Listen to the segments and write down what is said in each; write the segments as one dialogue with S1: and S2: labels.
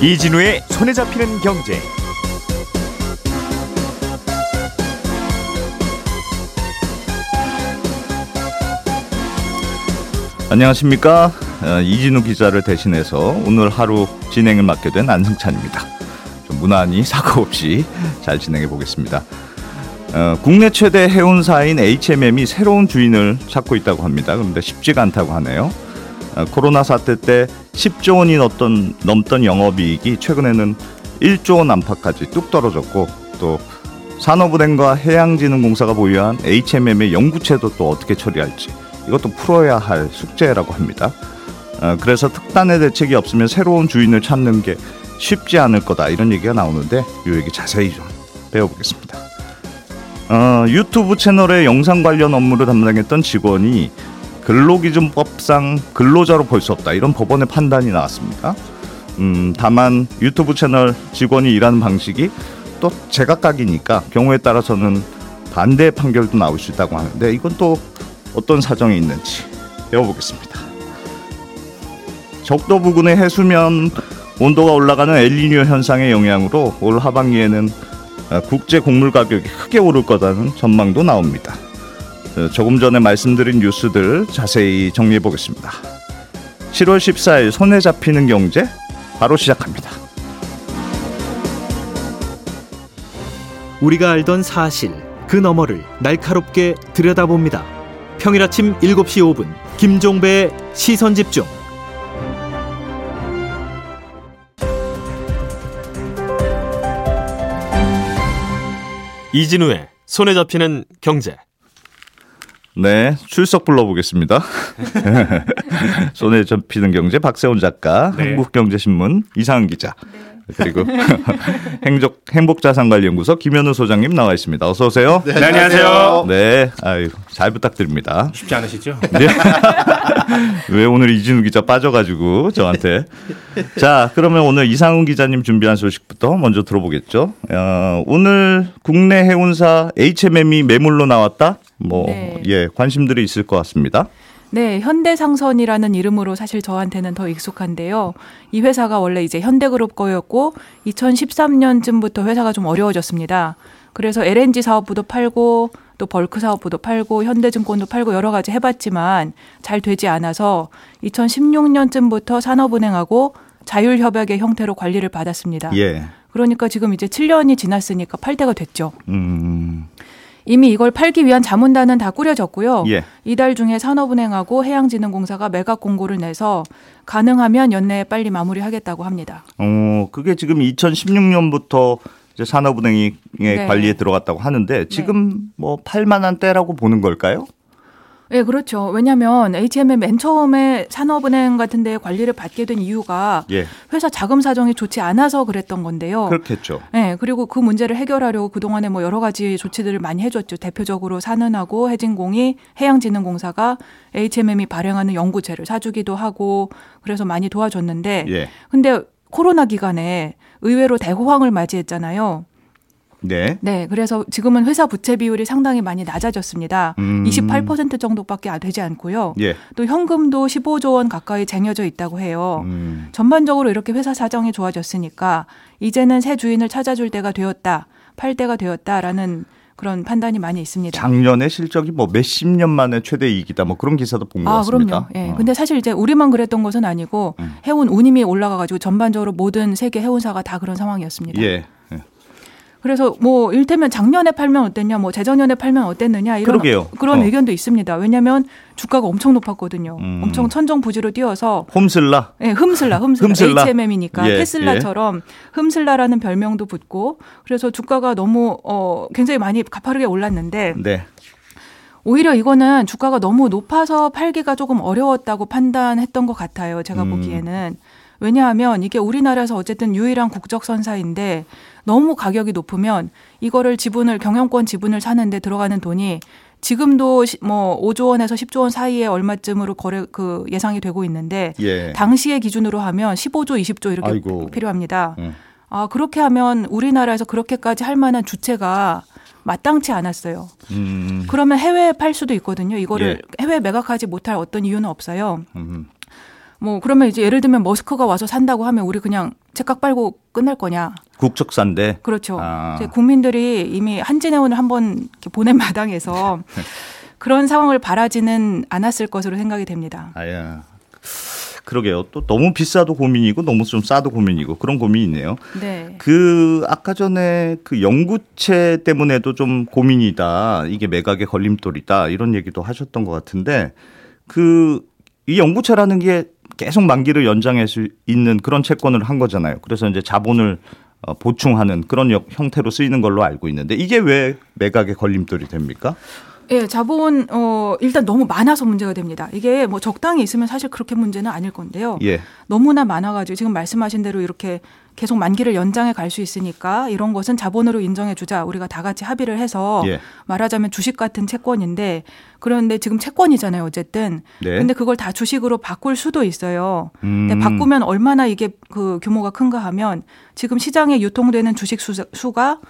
S1: 이진우의 손에 잡히는 경제. 안녕하십니까 어, 이진우 기자를 대신해서 오늘 하루 진행을 맡게 된 안승찬입니다. 좀 무난히 사고 없이 잘 진행해 보겠습니다. 어, 국내 최대 해운사인 HMM이 새로운 주인을 찾고 있다고 합니다. 그런데 쉽지가 않다고 하네요. 어, 코로나 사태 때 10조 원이 넘던, 넘던 영업이익이 최근에는 1조 원 안팎까지 뚝 떨어졌고 또 산업은행과 해양진흥공사가 보유한 HMM의 영구채도 또 어떻게 처리할지 이것도 풀어야 할 숙제라고 합니다. 어, 그래서 특단의 대책이 없으면 새로운 주인을 찾는 게 쉽지 않을 거다 이런 얘기가 나오는데 이 얘기 자세히 좀 배워보겠습니다. 어, 유튜브 채널의 영상 관련 업무를 담당했던 직원이 근로기준법상 근로자로 볼 수 없다 이런 법원의 판단이 나왔습니다. 음, 다만 유튜브 채널 직원이 일하는 방식이 또 제각각이니까 경우에 따라서는 반대 판결도 나올 수 있다고 하는데 이건 또 어떤 사정이 있는지 배워보겠습니다. 적도 부근의 해수면 온도가 올라가는 엘니뇨 현상의 영향으로 올 하반기에는 국제 곡물 가격이 크게 오를 거라는 전망도 나옵니다. 어, 조금 전에 말씀드린 뉴스들 자세히 정리해 보겠습니다. 7월 14일 손에 잡히는 경제 바로 시작합니다.
S2: 우리가 알던 사실 그 너머를 날카롭게 들여다봅니다. 평일 아침 7시 5분 김종배의 시선 집중.
S3: 이진우의 손에 잡히는 경제.
S1: 네, 출석 불러보겠습니다. 손에 잡히는 경제 박세훈 작가,
S3: 네.
S1: 한국경제신문 이상은 기자, 그리고 행복 행복자산관리연구소 김현우 소장님 나와 있습니다. 어서 오세요.
S3: 네, 안녕하세요.
S1: 네, 아유 잘 부탁드립니다.
S3: 쉽지 않으시죠?
S1: 네. 왜 오늘 이진우 기자 빠져가지고 저한테. 자, 그러면 오늘 이상훈 기자님 준비한 소식부터 먼저 들어보겠죠. 어, 오늘 국내 해운사 HMM이 매물로 나왔다. 뭐,
S4: 네.
S1: 예, 관심들이 있을 것 같습니다.
S4: 네, 현대상선이라는 이름으로 사실 저한테는 더 익숙한데요. 이 회사가 원래 이제 현대그룹 거였고 2013년쯤부터 회사가 좀 어려워졌습니다. 그래서 LNG 사업부도 팔고 또 벌크 사업부도 팔고 현대증권도 팔고 여러 가지 해봤지만 잘 되지 않아서 2016년쯤부터 산업은행하고 자율협약의 형태로 관리를 받았습니다.
S1: 예.
S4: 그러니까 지금 이제 7년이 지났으니까 팔 때가 됐죠.
S1: 음,
S4: 이미 이걸 팔기 위한 자문단은 다 꾸려졌고요.
S1: 예.
S4: 이달 중에 산업은행하고 해양진흥공사가 매각 공고를 내서 가능하면 연내에 빨리 마무리하겠다고 합니다.
S1: 어, 그게 지금 2016년부터 이제 산업은행이
S4: 네.
S1: 관리에 들어갔다고 하는데 지금 뭐 팔만한 때라고 보는 걸까요?
S4: 네, 그렇죠. 왜냐하면 HMM 맨 처음에 산업은행 같은 데 관리를 받게 된 이유가
S1: 예.
S4: 회사 자금 사정이 좋지 않아서 그랬던 건데요.
S1: 그렇겠죠.
S4: 네, 그리고 그 문제를 해결하려고 그동안에 뭐 여러 가지 조치들을 많이 해줬죠. 대표적으로 산은하고 해진공이 해양진흥공사가 HMM이 발행하는 연구체를 사주기도 하고 그래서 많이 도와줬는데
S1: 예.
S4: 근데 코로나 기간에 의외로 대호황을 맞이했잖아요.
S1: 네.
S4: 네, 그래서 지금은 회사 부채 비율이 상당히 많이 낮아졌습니다.
S1: 음.
S4: 28% 정도밖에 안 되지 않고요.
S1: 예.
S4: 또 현금도 15조 원 가까이 쟁여져 있다고 해요.
S1: 음.
S4: 전반적으로 이렇게 회사 사정이 좋아졌으니까 이제는 새 주인을 찾아줄 때가 되었다, 팔 때가 되었다라는 그런 판단이 많이 있습니다.
S1: 작년에 실적이 뭐 몇십 년 만에 최대 이익이다 뭐 그런 기사도 본것
S4: 아,
S1: 같습니다.
S4: 그럼요. 예.
S1: 어.
S4: 근데 사실 이제 우리만 그랬던 것은 아니고
S1: 음.
S4: 해운 운임이 올라가 가지고 전반적으로 모든 세계 해운사가 다 그런 상황이었습니다.
S1: 예. 예.
S4: 그래서 뭐 일테면 작년에 팔면 어땠냐, 뭐 재작년에 팔면 어땠느냐 이런
S1: 그러게요.
S4: 그런
S1: 어.
S4: 의견도 있습니다. 왜냐하면 주가가 엄청 높았거든요.
S1: 음.
S4: 엄청 천정 부지로 뛰어서
S1: 홈슬라.
S4: 예, 흠슬라, 흠슬라,
S1: 흠슬라.
S4: HMM이니까
S1: 예,
S4: 테슬라처럼 흠슬라라는 별명도 붙고 그래서 주가가 너무 어 굉장히 많이 가파르게 올랐는데
S1: 네.
S4: 오히려 이거는 주가가 너무 높아서 팔기가 조금 어려웠다고 판단했던 것 같아요. 제가
S1: 음.
S4: 보기에는. 왜냐하면 이게 우리나라에서 어쨌든 유일한 국적 선사인데 너무 가격이 높으면 이거를 지분을 경영권 지분을 사는데 들어가는 돈이 지금도 시- 뭐 5조 원에서 10조 원 사이에 얼마쯤으로 거래 그 예상이 되고 있는데
S1: 예.
S4: 당시의 기준으로 하면 15조, 20조 이렇게
S1: 아이고.
S4: 필요합니다.
S1: 음.
S4: 아, 그렇게 하면 우리나라에서 그렇게까지 할 만한 주체가 마땅치 않았어요.
S1: 음.
S4: 그러면 해외에 팔 수도 있거든요. 이거를
S1: 예.
S4: 해외 매각하지 못할 어떤 이유는 없어요.
S1: 음.
S4: 뭐 그러면 이제 예를 들면 머스크가 와서 산다고 하면 우리 그냥 제깍 빨고 끝날 거냐?
S1: 국적사인데.
S4: 그렇죠.
S1: 아.
S4: 국민들이 이미 한진해운을 한번 보낸 마당에서 그런 상황을 바라지는 않았을 것으로 생각이 됩니다.
S1: 아야. 그러게요. 또 너무 비싸도 고민이고 너무 좀 싸도 고민이고 그런 고민이 있네요.
S4: 네.
S1: 그 아까 전에 그 연구체 때문에도 좀 고민이다. 이게 매각의 걸림돌이다. 이런 얘기도 하셨던 것 같은데 그 이 연구체라는 게 계속 만기를 연장할 수 있는 그런 채권을 한 거잖아요. 그래서 이제 자본을 어, 보충하는 그런 역- 형태로 쓰이는 걸로 알고 있는데 이게 왜 매각의 걸림돌이 됩니까?
S4: 예, 자본 어 일단 너무 많아서 문제가 됩니다. 이게 뭐 적당히 있으면 사실 그렇게 문제는 아닐 건데요.
S1: 예.
S4: 너무나 많아 가지고 지금 말씀하신 대로 이렇게 계속 만기를 연장해 갈 수 있으니까 이런 것은 자본으로 인정해 주자. 우리가 다 같이 합의를 해서
S1: 예.
S4: 말하자면 주식 같은 채권인데 그런데 지금 채권이잖아요. 어쨌든.
S1: 네.
S4: 근데 그걸 다 주식으로 바꿀 수도 있어요.
S1: 음.
S4: 근데 바꾸면 얼마나 이게 그 규모가 큰가 하면 지금 시장에 유통되는 주식 수, 수가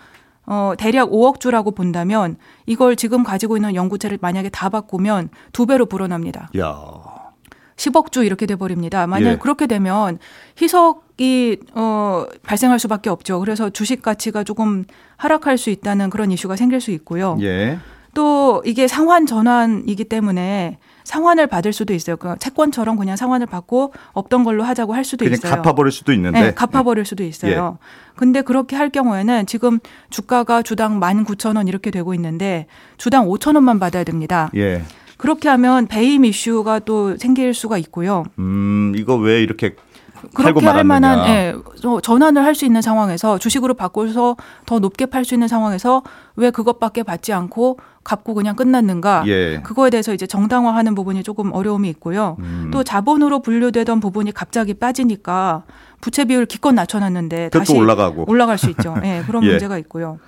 S4: 어, 대략 5억 주라고 본다면 이걸 지금 가지고 있는 연구체를 만약에 다 바꾸면 두 배로 불어납니다.
S1: 야.
S4: 10억 주 이렇게 돼 버립니다. 만약
S1: 예.
S4: 그렇게 되면 희석이 어 발생할 수밖에 없죠. 그래서 주식 가치가 조금 하락할 수 있다는 그런 이슈가 생길 수 있고요.
S1: 예.
S4: 또 이게 상환 전환이기 때문에 상환을 받을 수도 있어요. 그 채권처럼 그냥 상환을 받고 없던 걸로 하자고 할 수도 있어요.
S1: 갚아버릴 수도 있는데.
S4: 네, 갚아버릴 수도 있어요. 근데 그렇게 할 경우에는 지금 주가가 주당 19,000원 이렇게 되고 있는데 주당 5,000원만 받아야 됩니다.
S1: 예.
S4: 그렇게 하면 배임 이슈가 또 생길 수가 있고요.
S1: 음, 이거 왜 이렇게
S4: 그렇게 할. 만한 예, 저- 전환을 할 수 있는 상황에서 주식으로 바꿔서 더 높게 팔 수 있는 상황에서 왜 그것밖에 받지 않고 갚고 그냥 끝났는가?
S1: 예.
S4: 그거에 대해서 이제 정당화하는 부분이 조금 어려움이 있고요.
S1: 음.
S4: 또 자본으로 분류되던 부분이 갑자기 빠지니까 부채 비율 기껏 낮춰놨는데 다시
S1: 올라가고.
S4: 올라갈 수 있죠. 예, 그런
S1: 예.
S4: 문제가 있고요.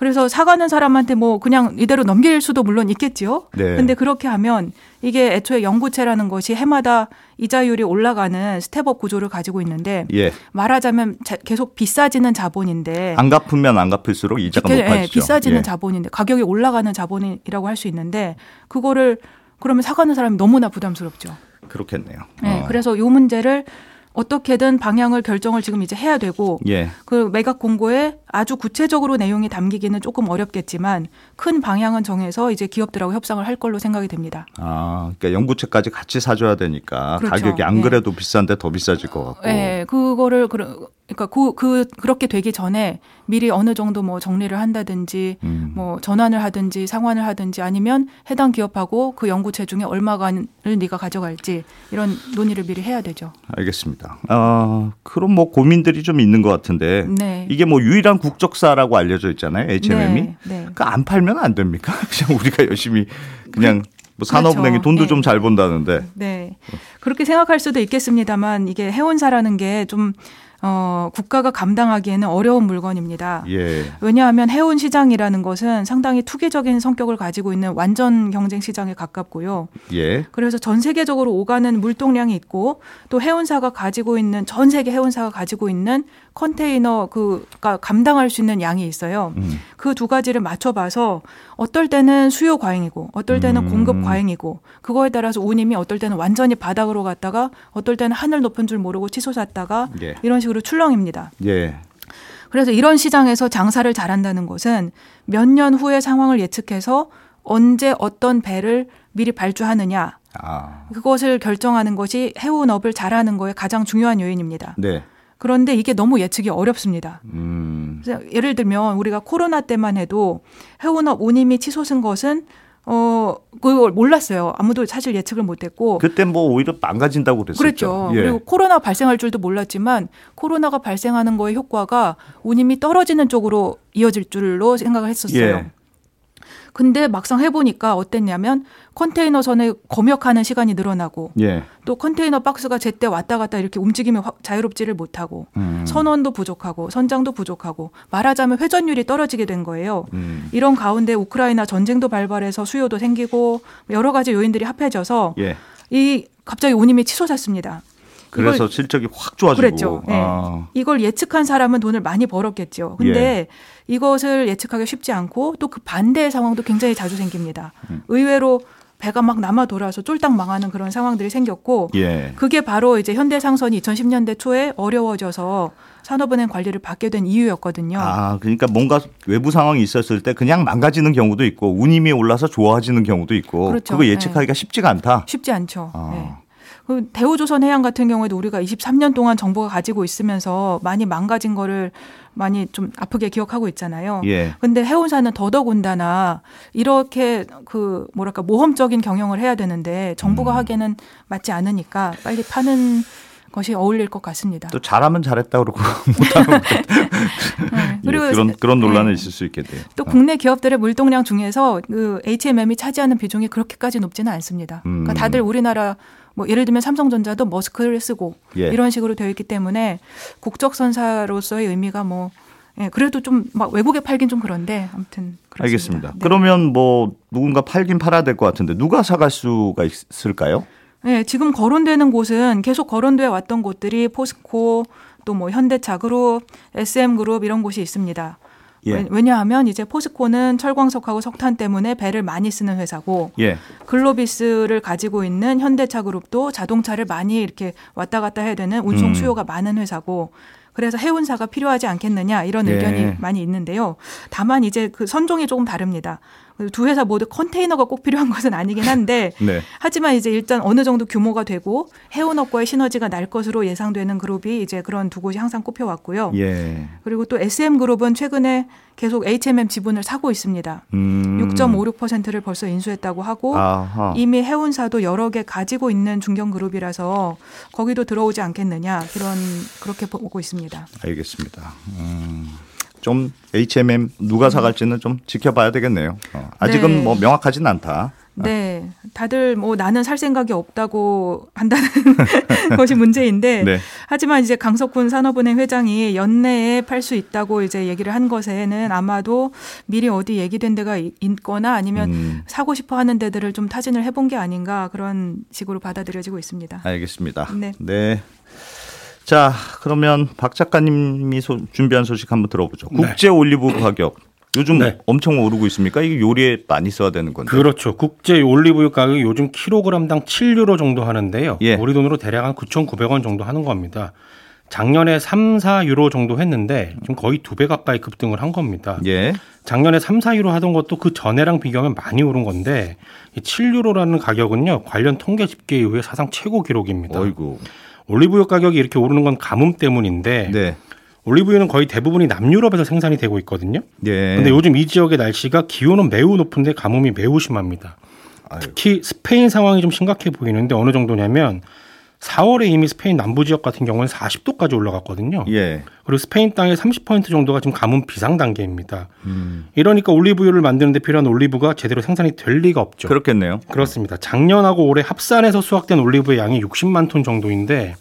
S4: 그래서 사가는 사람한테 뭐 그냥 이대로 넘길 수도 물론 있겠지요.
S1: 네.
S4: 근데 그렇게 하면 이게 애초에 영구채라는 것이 해마다 이자율이 올라가는 step-up 구조를 가지고 있는데
S1: 예.
S4: 말하자면 자- 계속 비싸지는 자본인데
S1: 안 갚으면 안 갚을수록 이자가
S4: 예,
S1: 높아지죠.
S4: 비싸지는
S1: 예.
S4: 자본인데 가격이 올라가는 자본이라고 할 수 있는데 그거를 그러면 사가는 사람이 너무나 부담스럽죠.
S1: 그렇겠네요.
S4: 네,
S1: 어.
S4: 그래서 이 문제를 어떻게든 방향을 결정을 지금 이제 해야 되고
S1: 예.
S4: 그 매각 공고에 아주 구체적으로 내용이 담기기는 조금 어렵겠지만 큰 방향은 정해서 이제 기업들하고 협상을 할 걸로 생각이 됩니다.
S1: 아, 그러니까 연구체까지 같이 사줘야 되니까
S4: 그렇죠.
S1: 가격이 안
S4: 예.
S1: 그래도 비싼데 더 비싸질 것 같고.
S4: 네, 그거를 그러- 그러니까 그, 그 그렇게 되기 전에 미리 어느 정도 뭐 정리를 한다든지
S1: 음.
S4: 뭐 전환을 하든지 상환을 하든지 아니면 해당 기업하고 그 연구체 중에 얼마간을 네가 가져갈지 이런 논의를 미리 해야 되죠.
S1: 알겠습니다. 아, 그럼 뭐 고민들이 좀 있는 것 같은데
S4: 네.
S1: 이게 뭐 유일한 국적사라고 알려져 있잖아요. HMM이.
S4: 네, 네.
S1: 그안 팔면 안 됩니까? 그냥 우리가 열심히 그냥 뭐 산업은행이
S4: 그렇죠.
S1: 돈도
S4: 네.
S1: 좀잘 번다는데.
S4: 네. 그렇게 생각할 수도 있겠습니다만 이게 해운사라는 게 좀 어, 국가가 감당하기에는 어려운 물건입니다.
S1: 예.
S4: 왜냐하면 해운 시장이라는 것은 상당히 투기적인 성격을 가지고 있는 완전 경쟁 시장에 가깝고요.
S1: 예.
S4: 그래서 전 세계적으로 오가는 물동량이 있고 또 해운사가 가지고 있는 전 세계 해운사가 가지고 있는 컨테이너 그가 감당할 수 있는 양이 있어요.
S1: 음.
S4: 그두 가지를 맞춰봐서 어떨 때는 수요 과잉이고 어떨 때는
S1: 음.
S4: 공급 과잉이고 그거에 따라서 운임이 어떨 때는 완전히 바닥으로 갔다가 어떨 때는 하늘 높은 줄 모르고 치솟 았다가
S1: 예.
S4: 이런 식으로 출렁입니다.
S1: 예.
S4: 그래서 이런 시장에서 장사를 잘한다는 것은 몇 년 후의 상황을 예측해서 언제 어떤 배를 미리 발주하느냐
S1: 아.
S4: 그것을 결정하는 것이 해운업을 잘하는 거에 가장 중요한 요인입니다.
S1: 네.
S4: 그런데 이게 너무 예측이 어렵습니다.
S1: 음.
S4: 예를 들면 우리가 코로나 때만 해도 해운업 운임이 치솟은 것은 어 그걸 몰랐어요. 아무도 사실 예측을 못했고
S1: 그때 뭐 오히려 망가진다고 그랬었죠.
S4: 그랬죠.
S1: 예.
S4: 그리고 코로나 발생할 줄도 몰랐지만 코로나가 발생하는 거의 효과가 운임이 떨어지는 쪽으로 이어질 줄로 생각을 했었어요.
S1: 예.
S4: 근데 막상 해보니까 어땠냐면 컨테이너 선에 검역하는 시간이 늘어나고
S1: 예.
S4: 또 컨테이너 박스가 제때 왔다 갔다 이렇게 움직이면 확- 자유롭지를 못하고
S1: 음.
S4: 선원도 부족하고 선장도 부족하고 말하자면 회전율이 떨어지게 된 거예요.
S1: 음.
S4: 이런 가운데 우크라이나 전쟁도 발발해서 수요도 생기고 여러 가지 요인들이 합해져서
S1: 예.
S4: 이 갑자기 운임이 치솟았습니다.
S1: 그래서 실적이 확 좋아지고.
S4: 그랬죠. 예.
S1: 아.
S4: 이걸 예측한 사람은 돈을 많이 벌었겠죠. 근데
S1: 예.
S4: 이것을 예측하기 쉽지 않고 또 그 반대의 상황도 굉장히 자주 생깁니다.
S1: 음.
S4: 의외로 배가 막 남아 돌아서 쫄딱 망하는 그런 상황들이 생겼고
S1: 예.
S4: 그게 바로 이제 현대상선이 2010년대 초에 어려워져서 산업은행 관리를 받게 된 이유였거든요.
S1: 아, 그러니까 뭔가 외부 상황이 있었을 때 그냥 망가지는 경우도 있고 운임이 올라서 좋아지는 경우도 있고
S4: 그렇죠.
S1: 그거 예측하기가 쉽지가 않다.
S4: 쉽지 않죠.
S1: 아.
S4: 네. 그 대우조선 해양 같은 경우에도 우리가 23년 동안 정부가 가지고 있으면서 많이 망가진 거를 많이 좀 아프게 기억하고 있잖아요.
S1: 예.
S4: 근데 해운사는 더더군다나 이렇게 그 뭐랄까 모험적인 경영을 해야 되는데 정부가
S1: 음.
S4: 하기에는 맞지 않으니까 빨리 파는 것이 어울릴 것 같습니다.
S1: 또 잘하면 잘했다 그러고 못하면
S4: 네.
S1: 예, 그런 그런 논란은
S4: 네.
S1: 있을 수 있겠네요.
S4: 또 국내 기업들의 물동량 중에서 그 HMM이 차지하는 비중이 그렇게까지 높지는 않습니다.
S1: 음.
S4: 그러니까 다들 우리나라 뭐 예를 들면 삼성전자도 머스크를 쓰고
S1: 예.
S4: 이런 식으로 되어 있기 때문에 국적 선사로서의 의미가 뭐 예, 그래도 좀 막 외국에 팔긴 좀 그런데 아무튼 그렇습니다.
S1: 알겠습니다.
S4: 네.
S1: 그러면 뭐 누군가 팔긴 팔아야 될 것 같은데 누가 사갈 수가 있을까요?
S4: 네, 지금 거론되는 곳은 계속 거론돼 왔던 곳들이 포스코 또 뭐 현대차 그룹, SM그룹 이런 곳이 있습니다.
S1: 예.
S4: 왜- 왜냐하면 이제 포스코는 철광석하고 석탄 때문에 배를 많이 쓰는 회사고
S1: 예.
S4: 글로비스를 가지고 있는 현대차 그룹도 자동차를 많이 이렇게 왔다 갔다 해야 되는 운송
S1: 음.
S4: 수요가 많은 회사고 그래서 해운사가 필요하지 않겠느냐 이런
S1: 예.
S4: 의견이 많이 있는데요. 다만 이제 그 선종이 조금 다릅니다. 두 회사 모두 컨테이너가 꼭 필요한 것은 아니긴 한데
S1: 네.
S4: 하지만 이제 일단 어느 정도 규모가 되고 해운업과의 시너지가 날 것으로 예상되는 그룹이 이제 그런 두 곳이 항상 꼽혀왔고요.
S1: 예.
S4: 그리고 또 SM 그룹은 최근에 계속 HMM 지분을 사고 있습니다.
S1: 음.
S4: 6.56%를 벌써 인수했다고 하고
S1: 아하.
S4: 이미 해운사도 여러 개 가지고 있는 중견 그룹이라서 거기도 들어오지 않겠느냐 그런 그렇게 보고 있습니다.
S1: 알겠습니다. 음, 좀 H&M 누가 사갈지는 좀 지켜봐야 되겠네요. 어, 아직은
S4: 네.
S1: 뭐 명확하진 않다.
S4: 네, 다들 뭐 나는 살 생각이 없다고 한다는 것이 문제인데
S1: 네.
S4: 하지만 이제 강석훈 산업은행 회장이 연내에 팔 수 있다고 이제 얘기를 한 것에는 아마도 미리 어디 얘기된 데가 이- 있거나 아니면
S1: 음,
S4: 사고 싶어 하는 데들을 좀 타진을 해본 게 아닌가 그런 식으로 받아들여지고 있습니다.
S1: 알겠습니다.
S4: 네.
S1: 자, 그러면 박 작가님이 소- 준비한 소식 한번 들어보죠.
S5: 네.
S1: 국제 올리브 가격 요즘
S5: 네.
S1: 엄청 오르고 있습니까? 이게 요리에 많이 써야 되는 건데.
S5: 그렇죠. 국제 올리브유 가격이 요즘 킬로그램당 7유로 정도 하는데요.
S1: 예.
S5: 우리 돈으로 대략 한 9,900원 정도 하는 겁니다. 작년에 3, 4유로 정도 했는데 지금 거의 두 배 가까이 급등을 한 겁니다.
S1: 예.
S5: 작년에 3, 4유로 하던 것도 그 전에랑 비교하면 많이 오른 건데 이 7유로라는 가격은요. 관련 통계 집계 이후에 사상 최고 기록입니다.
S1: 어이구.
S5: 올리브유 가격이 이렇게 오르는 건 가뭄 때문인데
S1: 네.
S5: 올리브유는 거의 대부분이 남유럽에서 생산이 되고 있거든요.
S1: 예.
S5: 근데 요즘 이 지역의 날씨가 기온은 매우 높은데 가뭄이 매우 심합니다.
S1: 아유.
S5: 특히 스페인 상황이 좀 심각해 보이는데 어느 정도냐면 4월에 이미 스페인 남부 지역 같은 경우는 40도까지 올라갔거든요.
S1: 예.
S5: 그리고 스페인 땅의 30% 정도가 지금 가뭄 비상 단계입니다.
S1: 음.
S5: 이러니까 올리브유를 만드는 데 필요한 올리브가 제대로 생산이 될 리가 없죠.
S1: 그렇겠네요.
S5: 그렇습니다. 작년하고 올해 합산해서 수확된 올리브의 양이 60만 톤 정도인데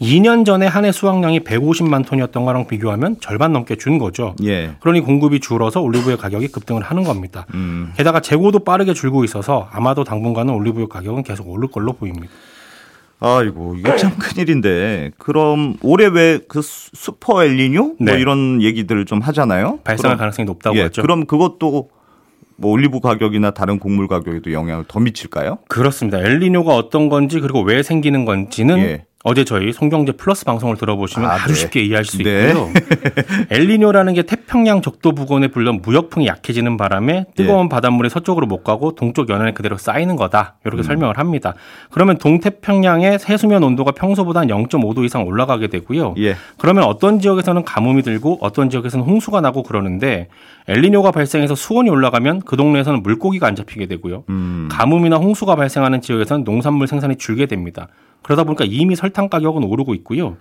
S5: 2년 전에 한 해 수확량이 150만 톤이었던 거랑 비교하면 절반 넘게 준 거죠.
S1: 예.
S5: 그러니 공급이 줄어서 올리브유 가격이 급등을 하는 겁니다.
S1: 음.
S5: 게다가 재고도 빠르게 줄고 있어서 아마도 당분간은 올리브유 가격은 계속 오를 걸로 보입니다.
S1: 아이고 이거 참 큰일인데 그럼 올해 왜 그 슈퍼 엘니뇨 뭐
S5: 네.
S1: 이런 얘기들을 좀 하잖아요.
S5: 발생할
S1: 그럼-
S5: 가능성이 높다고
S1: 예,
S5: 했죠.
S1: 그럼 그것도 뭐 올리브 가격이나 다른 곡물 가격에도 영향을 더 미칠까요?
S5: 그렇습니다. 엘니뇨가 어떤 건지 그리고 왜 생기는 건지는
S1: 예.
S5: 어제 저희 손경제 플러스 방송을 들어보시면
S1: 아,
S5: 아주
S1: 네.
S5: 쉽게 이해할 수
S1: 네.
S5: 있고요. 엘니뇨라는 게 태평양 적도 부근에 불던 무역풍이 약해지는 바람에 뜨거운
S1: 예.
S5: 바닷물이 서쪽으로 못 가고 동쪽 연안에 그대로 쌓이는 거다. 이렇게
S1: 음.
S5: 설명을 합니다. 그러면 동태평양의 해수면 온도가 평소보다 한 0.5도 이상 올라가게 되고요.
S1: 예.
S5: 그러면 어떤 지역에서는 가뭄이 들고 어떤 지역에서는 홍수가 나고 그러는데 엘니뇨가 발생해서 수온이 올라가면 그 동네에서는 물고기가 안 잡히게 되고요.
S1: 음.
S5: 가뭄이나 홍수가 발생하는 지역에서는 농산물 생산이 줄게 됩니다. 그러다 보니까 이미 설탕 가격은 오르고 있고요.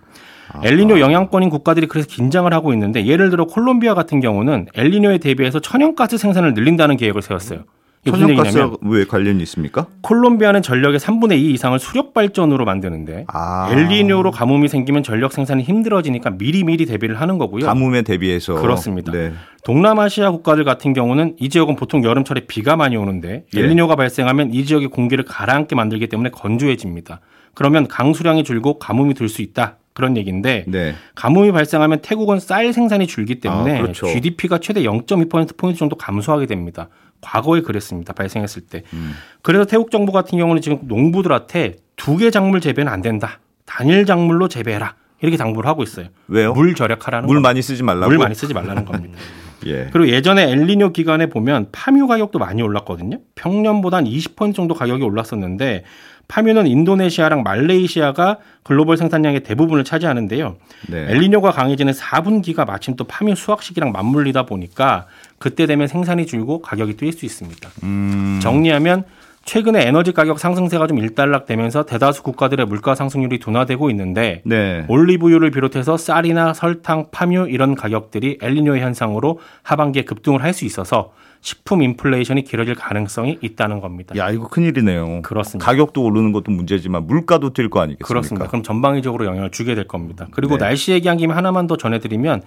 S5: 엘니뇨 영향권인 국가들이 그래서 긴장을 하고 있는데 예를 들어 콜롬비아 같은 경우는 엘니뇨에 대비해서 천연가스 생산을 늘린다는 계획을 세웠어요.
S1: 천연가스와 왜 관련이 있습니까?
S5: 콜롬비아는 전력의 3분의 2 이상을 수력 발전으로 만드는데
S1: 아.
S5: 엘니뇨로 가뭄이 생기면 전력 생산이 힘들어지니까 미리미리 대비를 하는 거고요.
S1: 가뭄에 대비해서
S5: 그렇습니다.
S1: 네.
S5: 동남아시아 국가들 같은 경우는 이 지역은 보통 여름철에 비가 많이 오는데
S1: 예.
S5: 엘니뇨가 발생하면 이 지역의 공기를 가라앉게 만들기 때문에 건조해집니다. 그러면 강수량이 줄고 가뭄이 들 수 있다. 그런 얘기인데
S1: 네.
S5: 가뭄이 발생하면 태국은 쌀 생산이 줄기 때문에
S1: 아, 그렇죠.
S5: GDP가 최대 0.2% 포인트 정도 감소하게 됩니다. 과거에 그랬습니다. 발생했을 때.
S1: 음.
S5: 그래서 태국 정부 같은 경우는 지금 농부들한테 두 개 작물 재배는 안 된다. 단일 작물로 재배해라. 이렇게 당부를 하고 있어요.
S1: 왜요?
S5: 물 절약하라는
S1: 물
S5: 겁니다.
S1: 많이 쓰지 말라고.
S5: 물 많이 쓰지 말라는 겁니다.
S1: 예.
S5: 그리고 예전에 엘니뇨 기간에 보면 파묘 가격도 많이 올랐거든요. 평년보다 한 20% 정도 가격이 올랐었는데 파묘는 인도네시아랑 말레이시아가 글로벌 생산량의 대부분을 차지하는데요.
S1: 네.
S5: 엘니뇨가 강해지는 4분기가 마침 또 파묘 수확 시기랑 맞물리다 보니까 그때 되면 생산이 줄고 가격이 뛸 수 있습니다.
S1: 음.
S5: 정리하면 최근에 에너지 가격 상승세가 좀 일단락되면서 대다수 국가들의 물가 상승률이 둔화되고 있는데
S1: 네.
S5: 올리브유를 비롯해서 쌀이나 설탕, 파묘 이런 가격들이 엘니뇨 현상으로 하반기에 급등을 할 수 있어서 식품 인플레이션이 길어질 가능성이 있다는 겁니다.
S1: 야, 이거 큰일이네요.
S5: 그렇습니다.
S1: 가격도 오르는 것도 문제지만 물가도 뛸 거 아니겠습니까?
S5: 그렇습니다. 그럼 전방위적으로 영향을 주게 될 겁니다. 그리고
S1: 네.
S5: 날씨 얘기한 김에 하나만 더 전해드리면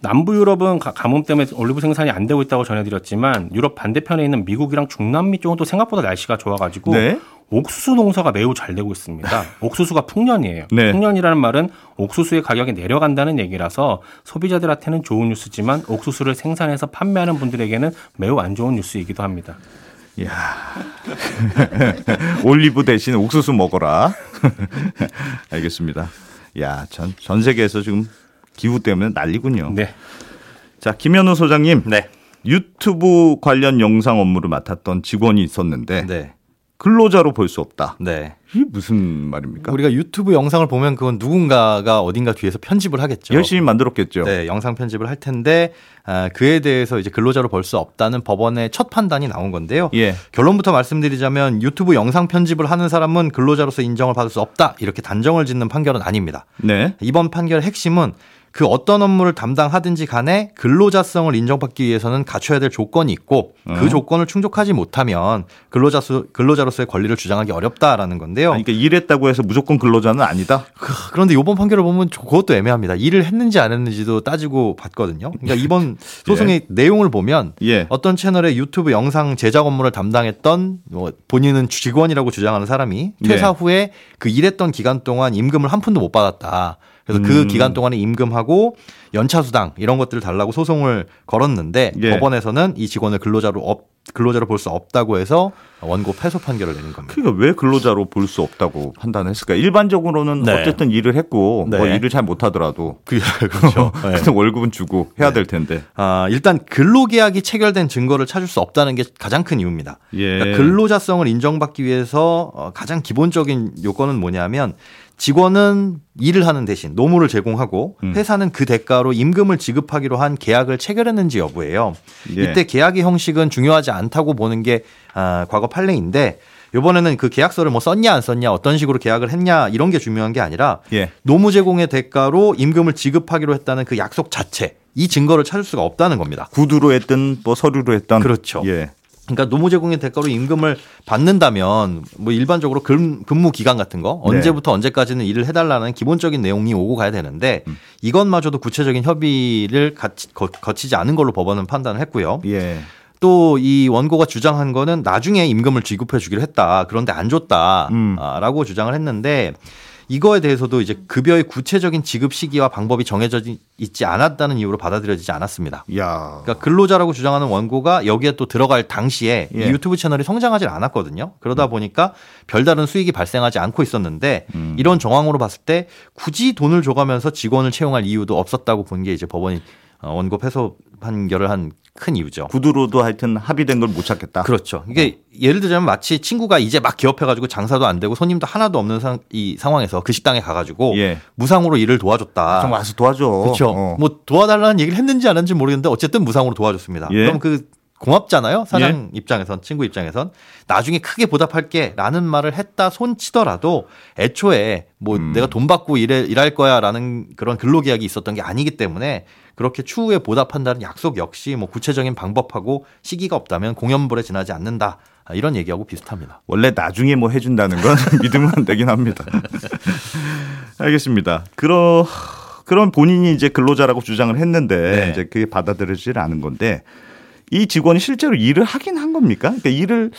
S5: 남부 유럽은 가- 가뭄 때문에 올리브 생산이 안 되고 있다고 전해드렸지만 유럽 반대편에 있는 미국이랑 중남미 쪽은 또 생각보다 날씨가 좋아가지고
S1: 네.
S5: 옥수수 농사가 매우 잘 되고 있습니다. 옥수수가 풍년이에요.
S1: 네.
S5: 풍년이라는 말은 옥수수의 가격이 내려간다는 얘기라서 소비자들한테는 좋은 뉴스지만 옥수수를 생산해서 판매하는 분들에게는 매우 안 좋은 뉴스이기도 합니다.
S1: 야. 올리브 대신 옥수수 먹어라. 알겠습니다. 야, 전, 전 세계에서 지금 기후 때문에 난리군요.
S5: 네.
S1: 자, 김현우 소장님.
S6: 네.
S1: 유튜브 관련 영상 업무를 맡았던 직원이 있었는데
S6: 네.
S1: 근로자로 볼 수 없다.
S6: 네.
S1: 이게 무슨 말입니까?
S6: 우리가 유튜브 영상을 보면 그건 누군가가 어딘가 뒤에서 편집을 하겠죠.
S1: 열심히 만들었겠죠.
S6: 네, 영상 편집을 할 텐데 아, 그에 대해서 이제 근로자로 볼 수 없다는 법원의 첫 판단이 나온 건데요.
S1: 예.
S6: 결론부터 말씀드리자면 유튜브 영상 편집을 하는 사람은 근로자로서 인정을 받을 수 없다 이렇게 단정을 짓는 판결은 아닙니다.
S1: 네.
S6: 이번 판결의 핵심은 그 어떤 업무를 담당하든지 간에 근로자성을 인정받기 위해서는 갖춰야 될 조건이 있고
S1: 어.
S6: 그 조건을 충족하지 못하면 근로자 근로자로서의 권리를 주장하기 어렵다라는 건데요.
S1: 아니, 그러니까 일했다고 해서 무조건 근로자는 아니다.
S6: 그- 그런데 이번 판결을 보면 저- 그것도 애매합니다. 일을 했는지 안 했는지도 따지고 봤거든요. 그러니까 이번 소송의 내용을 보면
S1: 예.
S6: 어떤 채널의 유튜브 영상 제작 업무를 담당했던 뭐 본인은 직원이라고 주장하는 사람이 퇴사
S1: 네.
S6: 후에 그 일했던 기간 동안 임금을 한 푼도 못 받았다. 그래서 그
S1: 음.
S6: 기간 동안에 임금하고 연차 수당 이런 것들을 달라고 소송을 걸었는데
S1: 예.
S6: 법원에서는 이 직원을 근로자로 업 근로자로 볼 수 없다고 해서 원고 패소 판결을 내린 겁니다.
S1: 그러니까 왜 근로자로 볼 수 없다고 판단했을까? 일반적으로는
S6: 네.
S1: 어쨌든 일을 했고
S6: 네.
S1: 뭐 일을 잘 못하더라도
S6: 그, 그렇죠. 네.
S1: 월급은 주고 해야
S6: 네.
S1: 될 텐데.
S6: 아, 일단 근로계약이 체결된 증거를 찾을 수 없다는 게 가장 큰 이유입니다.
S1: 예.
S6: 그러니까 근로자성을 인정받기 위해서 어, 가장 기본적인 요건은 뭐냐면 직원은 일을 하는 대신 노무를 제공하고
S1: 음.
S6: 회사는 그 대가로 임금을 지급하기로 한 계약을 체결했는지 여부예요.
S1: 예.
S6: 이때 계약의 형식은 중요하지 않다고 보는 게 아, 과거 판례인데 이번에는 그 계약서를 뭐 썼냐 안 썼냐 어떤 식으로 계약을 했냐 이런 게 중요한 게 아니라
S1: 예.
S6: 노무 제공의 대가로 임금을 지급하기로 했다는 그 약속 자체 이 증거를 찾을 수가 없다는 겁니다.
S1: 구두로 했든 뭐 서류로 했던
S6: 그렇죠.
S1: 예.
S6: 그러니까 노무 제공의 대가로 임금을 받는다면 뭐 일반적으로 근, 근무 기간 같은 거
S1: 네.
S6: 언제부터 언제까지는 일을 해달라는 기본적인 내용이 오고 가야 되는데
S1: 음.
S6: 이것마저도 구체적인 협의를 같이 거, 거치지 않은 걸로 법원은 판단을 했고요.
S1: 예.
S6: 또이 원고가 주장한 거는 나중에 임금을 지급해 주기로 했다. 그런데 안
S1: 음.
S6: 줬다라고 주장을 했는데 이거에 대해서도 이제 급여의 구체적인 지급 시기와 방법이 정해져 있지 않았다는 이유로 받아들여지지 않았습니다.
S1: 야.
S6: 그러니까 근로자라고 주장하는 원고가 여기에 또 들어갈 당시에 이
S1: 예.
S6: 유튜브 채널이 성장하지 않았거든요. 그러다 보니까 별다른 수익이 발생하지 않고 있었는데
S1: 음.
S6: 이런 정황으로 봤을 때 굳이 돈을 줘가면서 직원을 채용할 이유도 없었다고 본 게 이제 법원이 어, 원고 패소 판결을 한 큰 이유죠.
S1: 구두로도 하여튼 합의된 걸 못 찾겠다.
S6: 그렇죠. 이게 예를 들자면 마치 친구가 이제 막 개업해가지고 장사도 안 되고 손님도 하나도 없는 상, 이 상황에서 그 식당에 가가지고
S1: 예.
S6: 무상으로 일을 도와줬다.
S1: 좀 와서 도와줘.
S6: 그렇죠.
S1: 어.
S6: 뭐 도와달라는 얘기를 했는지 안 했는지 모르겠는데 어쨌든 무상으로 도와줬습니다.
S1: 예.
S6: 그럼 그 고맙잖아요. 사장 입장에선 친구 입장에선 나중에 크게 보답할게라는 말을 했다 손치더라도 애초에 뭐
S1: 음.
S6: 내가 돈 받고 일해, 일할 거야라는 그런 근로 계약이 있었던 게 아니기 때문에 그렇게 추후에 보답한다는 약속 역시 뭐 구체적인 방법하고 시기가 없다면 공연불에 지나지 않는다 아, 이런 얘기하고 비슷합니다.
S1: 원래 나중에 뭐 해준다는 건 믿으면 안 되긴 합니다. 알겠습니다. 그러 그런 본인이 이제 근로자라고 주장을 했는데
S6: 네.
S1: 이제 그게 받아들여지질 않은 건데 이 직원이 실제로 일을 하긴 한 겁니까? 그러니까 일을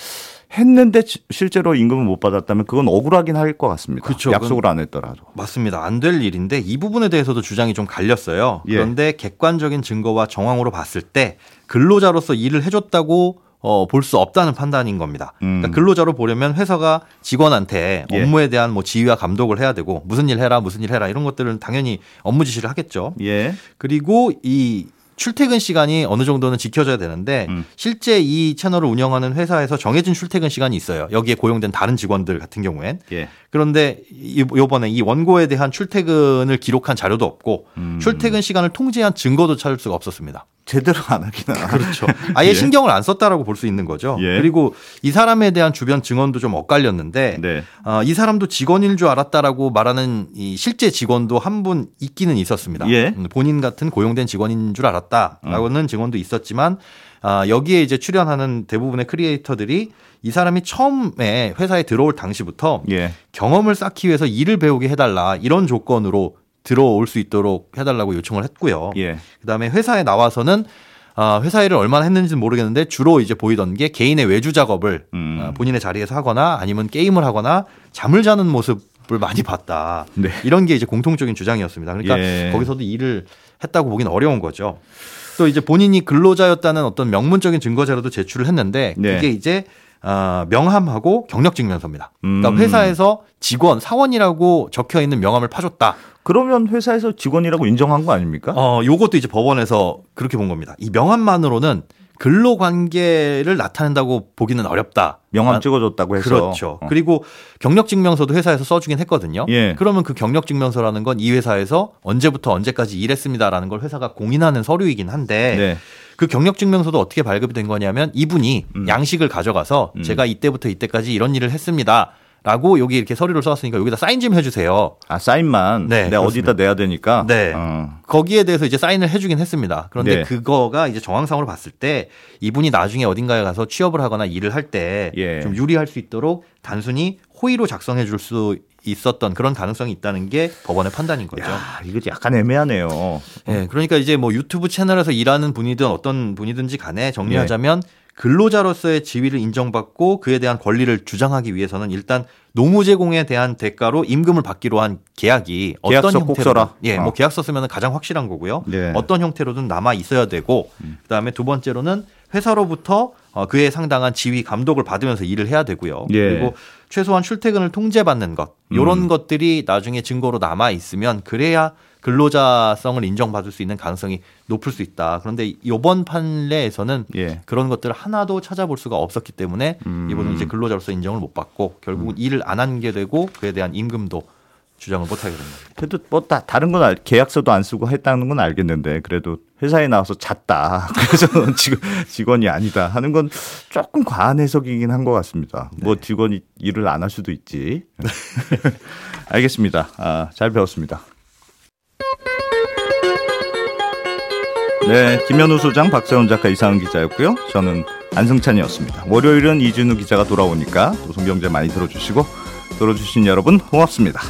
S1: 했는데 지- 실제로 임금을 못 받았다면 그건 억울하긴 할 것 같습니다.
S6: 그쵸,
S1: 약속을 안 했더라도.
S6: 맞습니다. 안 될 일인데 이 부분에 대해서도 주장이 좀 갈렸어요.
S1: 예.
S6: 그런데 객관적인 증거와 정황으로 봤을 때 근로자로서 일을 해줬다고 어, 볼 수 없다는 판단인 겁니다.
S1: 음.
S6: 그러니까 근로자로 보려면 회사가 직원한테
S1: 예.
S6: 업무에 대한 뭐 지휘와 감독을 해야 되고 무슨 일 해라 무슨 일 해라 이런 것들은 당연히 업무 지시를 하겠죠.
S1: 예.
S6: 그리고 이 출퇴근 시간이 어느 정도는 지켜져야 되는데
S1: 음.
S6: 실제 이 채널을 운영하는 회사에서 정해진 출퇴근 시간이 있어요. 여기에 고용된 다른 직원들 같은 경우엔
S1: 예.
S6: 그런데 이- 요번에 이 원고에 대한 출퇴근을 기록한 자료도 없고
S1: 음.
S6: 출퇴근 시간을 통제한 증거도 찾을 수가 없었습니다.
S1: 제대로 안 하긴 하나.
S6: 그렇죠. 아예
S1: 예.
S6: 신경을 안 썼다라고 볼 수 있는 거죠.
S1: 예.
S6: 그리고 이 사람에 대한 주변 증언도 좀 엇갈렸는데
S1: 네.
S6: 어, 이 사람도 직원인 줄 알았다라고 말하는 이 실제 직원도 한 분 있기는 있었습니다.
S1: 예.
S6: 음, 본인 같은 고용된 직원인 줄 알았다라고는 증언도 있었지만 아, 여기에 이제 출연하는 대부분의 크리에이터들이 이 사람이 처음에 회사에 들어올 당시부터
S1: 예.
S6: 경험을 쌓기 위해서 일을 배우게 해달라 이런 조건으로 들어올 수 있도록 해달라고 요청을 했고요.
S1: 예.
S6: 그다음에 회사에 나와서는 아, 회사 일을 얼마나 했는지는 모르겠는데 주로 이제 보이던 게 개인의 외주 작업을
S1: 음.
S6: 아, 본인의 자리에서 하거나 아니면 게임을 하거나 잠을 자는 모습을 많이 봤다.
S1: 네.
S6: 이런 게 이제 공통적인 주장이었습니다. 그러니까
S1: 예.
S6: 거기서도 일을 했다고 보기는 어려운 거죠. 또 이제 본인이 근로자였다는 어떤 명문적인 증거 자료도 제출을 했는데
S1: 네.
S6: 그게 이제 아, 명함하고 경력 증명서입니다. 그러니까
S1: 음.
S6: 회사에서 직원 사원이라고 적혀 있는 명함을 파줬다.
S1: 그러면 회사에서 직원이라고 인정한 거 아닙니까?
S6: 어, 요것도 이제 법원에서 그렇게 본 겁니다. 이 명함만으로는 근로 관계를 나타낸다고 보기는 어렵다.
S1: 명함
S6: 아,
S1: 찍어줬다고 해서.
S6: 그렇죠.
S1: 어.
S6: 그리고 경력 증명서도 회사에서 써주긴 했거든요.
S1: 예.
S6: 그러면 그 경력 증명서라는 건 이 회사에서 언제부터 언제까지 일했습니다라는 걸 회사가 공인하는 서류이긴 한데
S1: 네.
S6: 그 경력 증명서도 어떻게 발급이 된 거냐면 이분이
S1: 음.
S6: 양식을 가져가서
S1: 음.
S6: 제가 이때부터 이때까지 이런 일을 했습니다. 라고 여기 이렇게 서류를 써왔으니까 여기다 사인 좀 해주세요.
S1: 아 사인만
S6: 네,
S1: 내가
S6: 그렇습니다.
S1: 어디다 내야 되니까.
S6: 네.
S1: 어.
S6: 거기에 대해서 이제 사인을 해주긴 했습니다. 그런데
S1: 네.
S6: 그거가 이제 정황상으로 봤을 때 이분이 나중에 어딘가에 가서 취업을 하거나 일을 할 때좀
S1: 예.
S6: 유리할 수 있도록 단순히 호의로 작성해 줄 수 있었던 그런 가능성이 있다는 게 법원의 판단인 거죠.
S1: 야 이거 약간 애매하네요.
S6: 예, 그러니까 이제 뭐 유튜브 채널에서 일하는 분이든 어떤 분이든지 간에 정리하자면 근로자로서의 지위를 인정받고 그에 대한 권리를 주장하기 위해서는 일단 노무 제공에 대한 대가로 임금을 받기로 한 계약이 어떤 형태로. 예,
S1: 어.
S6: 뭐 계약서 쓰면 가장 확실한 거고요.
S1: 네.
S6: 어떤 형태로든 남아 있어야 되고 그다음에 두 번째로는 회사로부터 어, 그에 상당한 지위 감독을 받으면서 일을 해야 되고요.
S1: 예.
S6: 그리고 최소한 출퇴근을 통제받는 것 이런
S1: 음.
S6: 것들이 나중에 증거로 남아 있으면 그래야 근로자성을 인정받을 수 있는 가능성이 높을 수 있다. 그런데 이번 판례에서는
S1: 예.
S6: 그런 것들을 하나도 찾아볼 수가 없었기 때문에
S1: 음.
S6: 이분은 이제 근로자로서 인정을 못 받고 결국 은 일을 안 한 게 되고 그에 대한 임금도 주장을 못 하게 됩니다.
S1: 그래도 뭐 다, 다른 건 알, 계약서도 안 쓰고 했다는 건 알겠는데 그래도 회사에 나와서 잤다. 그래서 직, 직원이 아니다 하는 건 조금 과한 해석이긴 한 것 같습니다. 뭐 직원이 일을 안 할 수도 있지. 알겠습니다. 아, 잘 배웠습니다. 네, 김현우 소장, 박세훈 작가, 이상은 기자였고요. 저는 안승찬이었습니다. 월요일은 이준우 기자가 돌아오니까 노송경제 많이 들어주시고 들어주신 여러분 고맙습니다.